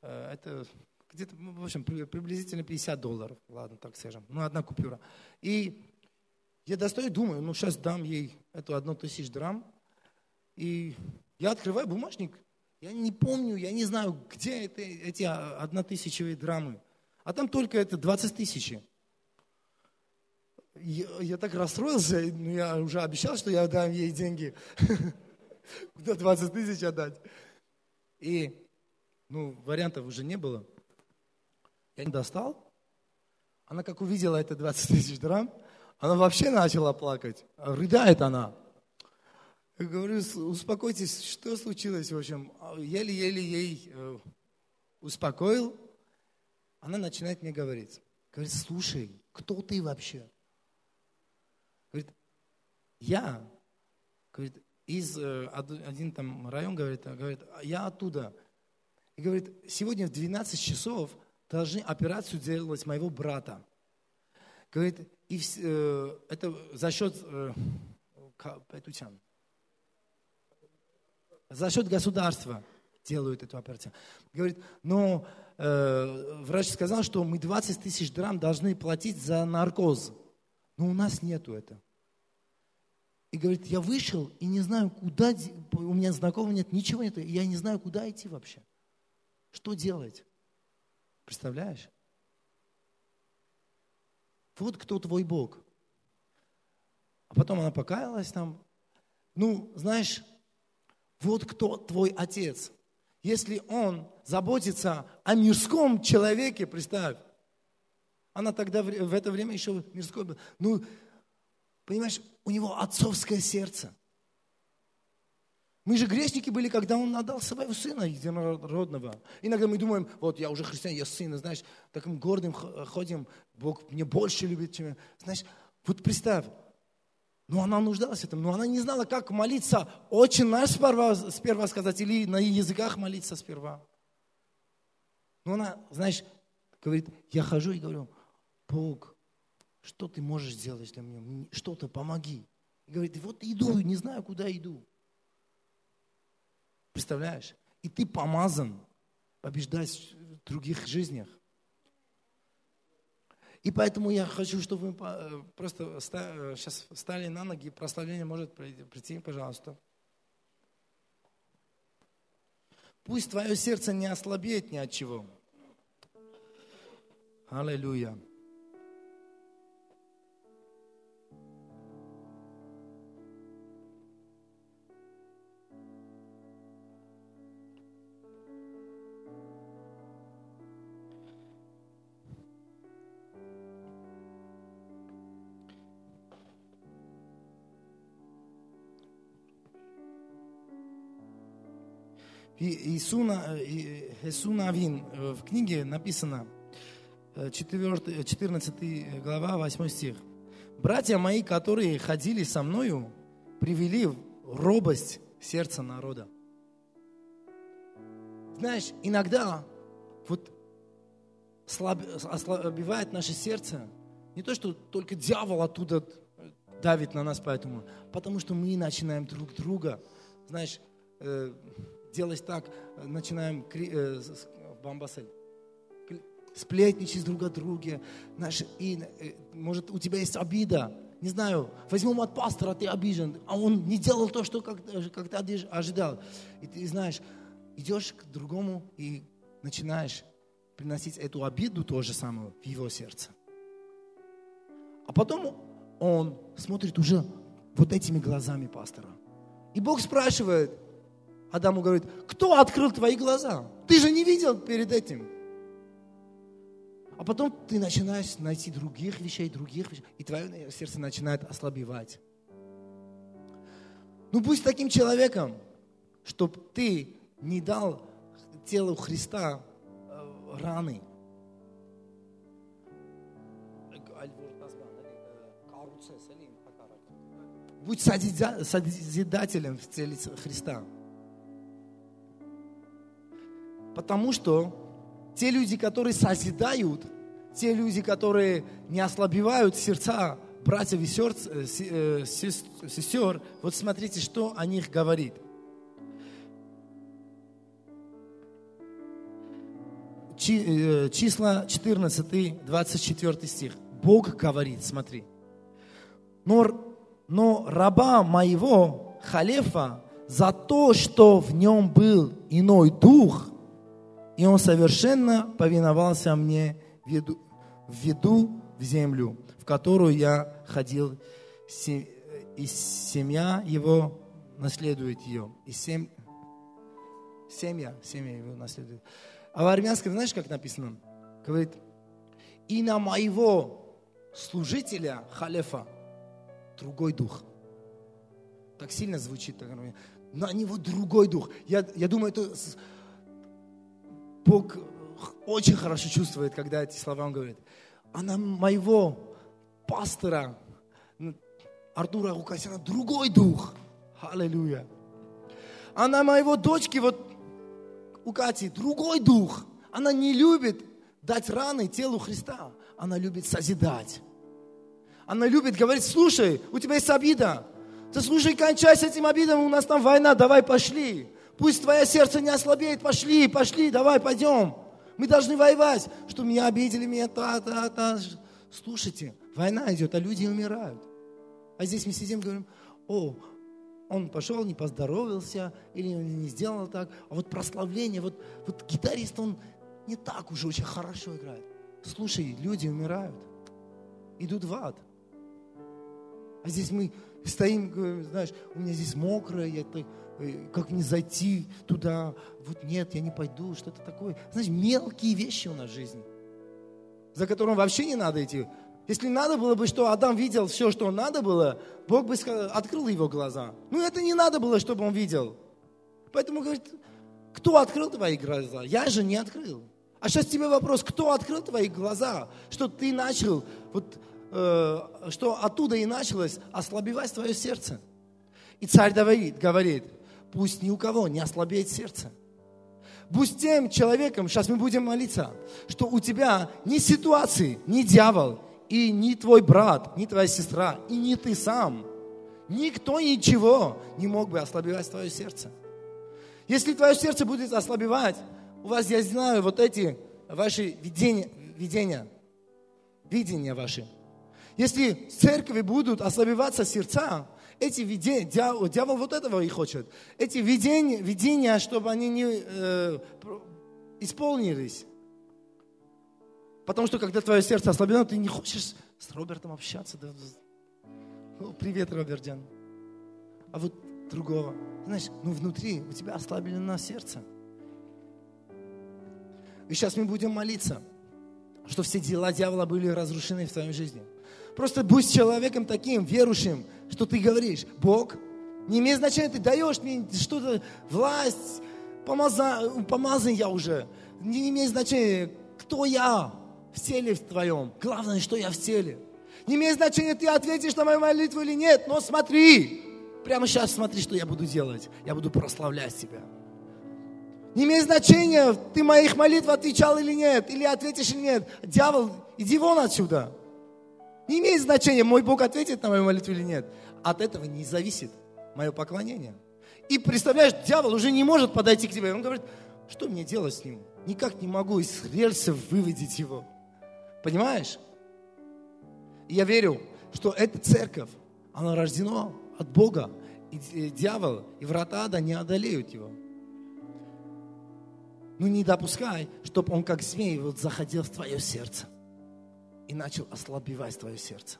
A: Это где-то, в общем, приблизительно 50 долларов, ладно, так скажем, ну, одна купюра. И я достаю, думаю, ну, сейчас дам ей эту одну тысячу драм, и я открываю бумажник, я не помню, я не знаю, где это, эти однотысячевые драмы, а там только это 20 тысяч. Я, я так расстроился, ну, я уже обещал, что я дам ей деньги, куда 20 тысяч отдать. И, ну, вариантов уже не было. Я не достал. Она как увидела это 20 тысяч драм, она вообще начала плакать. Рыдает она. Говорю, успокойтесь, что случилось, в общем. Еле-еле ей э, успокоил. Она начинает мне говорить. Говорит, слушай, кто ты вообще? Говорит, я. Говорит, из э, один там район, говорит, говорит, я оттуда. И говорит, сегодня в 12 часов должны операцию делать моего брата. Говорит, и э, это за счет э, за счет государства делают эту операцию. Говорит, но э, врач сказал, что мы 20 тысяч драм должны платить за наркоз. Но у нас нету этого. И говорит, я вышел и не знаю, куда, у меня знакомых нет, ничего нет, я не знаю, куда идти вообще. Что делать? Представляешь? Вот кто твой Бог. А потом она покаялась там. Ну, знаешь, вот кто твой отец. Если он заботится о мирском человеке, представь, она тогда в это время еще мирской был. Ну, понимаешь, у него отцовское сердце. Мы же грешники были, когда он отдал своего сына единородного. Иногда мы думаем, вот я уже христиан, я сын, знаешь, таким гордым ходим, Бог мне больше любит, чем я. Знаешь, вот представь, ну она нуждалась в этом, но она не знала, как молиться. Очень наш сперва, сперва сказать, или на языках молиться сперва. Но она, знаешь, говорит, я хожу и говорю, Бог, что ты можешь сделать для меня? Что-то помоги. И говорит, вот иду, не знаю, куда иду. Представляешь? И ты помазан побеждать в других жизнях. И поэтому я хочу, чтобы мы э, просто сейчас э, встали на ноги, прославление может прийти, пожалуйста. Пусть твое сердце не ослабеет ни от чего. Аллилуйя. Исуна, Исуна Авин, в книге написано, 4, 14 глава, 8 стих. «Братья мои, которые ходили со мною, привели в робость сердца народа». Знаешь, иногда вот слаб, ослабевает наше сердце. Не то, что только дьявол оттуда давит на нас поэтому, потому что мы начинаем друг друга, знаешь, э, делать так, э, начинаем э, бамбасель, сплетничать друг о друге. Знаешь, и, э, может, у тебя есть обида. Не знаю, возьмем от пастора, ты обижен, а он не делал то, что как, э, как ты ожидал. И ты знаешь, идешь к другому и начинаешь приносить эту обиду, то же самое, в его сердце. А потом он смотрит уже вот этими глазами пастора. И Бог спрашивает, Адаму говорит, кто открыл твои глаза? Ты же не видел перед этим. А потом ты начинаешь найти других вещей, других вещей, и твое сердце начинает ослабевать. Ну будь таким человеком, чтобы ты не дал телу Христа э, раны. Будь созида- созидателем в теле Христа. Потому что те люди, которые созидают, те люди, которые не ослабевают сердца братьев и э, э, сес- сестер, вот смотрите, что о них говорит. Чи- э, Числа 14, 24 стих. Бог говорит, смотри. Но, но раба моего, Халефа, за то, что в нем был иной дух, и он совершенно повиновался мне, веду, введу в землю, в которую я ходил, и семья его наследует ее. И сем- семья, семья его наследует. А в армянском, знаешь, как написано? Говорит, и на моего служителя Халефа другой дух. Так сильно звучит. На него другой дух. Я, я думаю, это Бог очень хорошо чувствует, когда эти слова он говорит. А на моего пастора Артура Гукасяна другой дух. Аллилуйя. А на моего дочки, вот у Кати, другой дух. Она не любит дать раны телу Христа. Она любит созидать. Она любит говорить, слушай, у тебя есть обида. Ты слушай, кончай с этим обидом, у нас там война, давай пошли. Пусть твое сердце не ослабеет, пошли, пошли, давай, пойдем. Мы должны воевать, что меня обидели, меня та, та, та. Слушайте, война идет, а люди умирают. А здесь мы сидим и говорим, о, он пошел, не поздоровался, или не сделал так. А вот прославление, вот, вот гитарист, он не так уже очень хорошо играет. Слушай, люди умирают, идут в ад. А здесь мы стоим, знаешь, у меня здесь мокрое, я так, э, как мне зайти туда, вот нет, я не пойду, что-то такое. Знаешь, мелкие вещи у нас в жизни, за которым вообще не надо идти. Если надо было бы, что Адам видел все, что надо было, Бог бы открыл его глаза. Ну, это не надо было, чтобы он видел. Поэтому говорит, кто открыл твои глаза? Я же не открыл. А сейчас тебе вопрос, кто открыл твои глаза, что ты начал, вот, что оттуда и началось ослабевать твое сердце. И царь Давид говорит, пусть ни у кого не ослабеет сердце. Будь тем человеком, сейчас мы будем молиться, что у тебя ни ситуации, ни дьявол, и ни твой брат, ни твоя сестра, и ни ты сам, никто ничего не мог бы ослабевать твое сердце. Если твое сердце будет ослабевать, у вас, я знаю, вот эти ваши видения, видения, видения ваши. Если церкви будут ослабеваться сердца, эти видения, дьявол, вот этого и хочет. Эти видения, видения чтобы они не э, исполнились. Потому что когда твое сердце ослаблено, ты не хочешь с Робертом общаться. Да, О, привет, Робертян. А вот другого. Знаешь, ну внутри у тебя ослаблено сердце. И сейчас мы будем молиться, что все дела дьявола были разрушены в твоей жизни. Просто будь человеком таким, верующим, что ты говоришь, Бог, не имеет значения, ты даешь мне что-то, власть, помазан, помазан я уже. Не имеет значения, кто я в теле в твоем. Главное, что я в теле. Не имеет значения, ты ответишь на мою молитву или нет, но смотри, прямо сейчас смотри, что я буду делать. Я буду прославлять тебя. Не имеет значения, ты моих молитв отвечал или нет, или ответишь или нет. Дьявол, иди вон отсюда. Не имеет значения, мой Бог ответит на мою молитву или нет. От этого не зависит мое поклонение. И представляешь, дьявол уже не может подойти к тебе. Он говорит, что мне делать с ним? Никак не могу из рельсов выводить его. Понимаешь? И я верю, что эта церковь, она рождена от Бога. И дьявол, и врата ада не одолеют его. Ну не допускай, чтобы он как змей вот заходил в твое сердце и начал ослабевать твое сердце.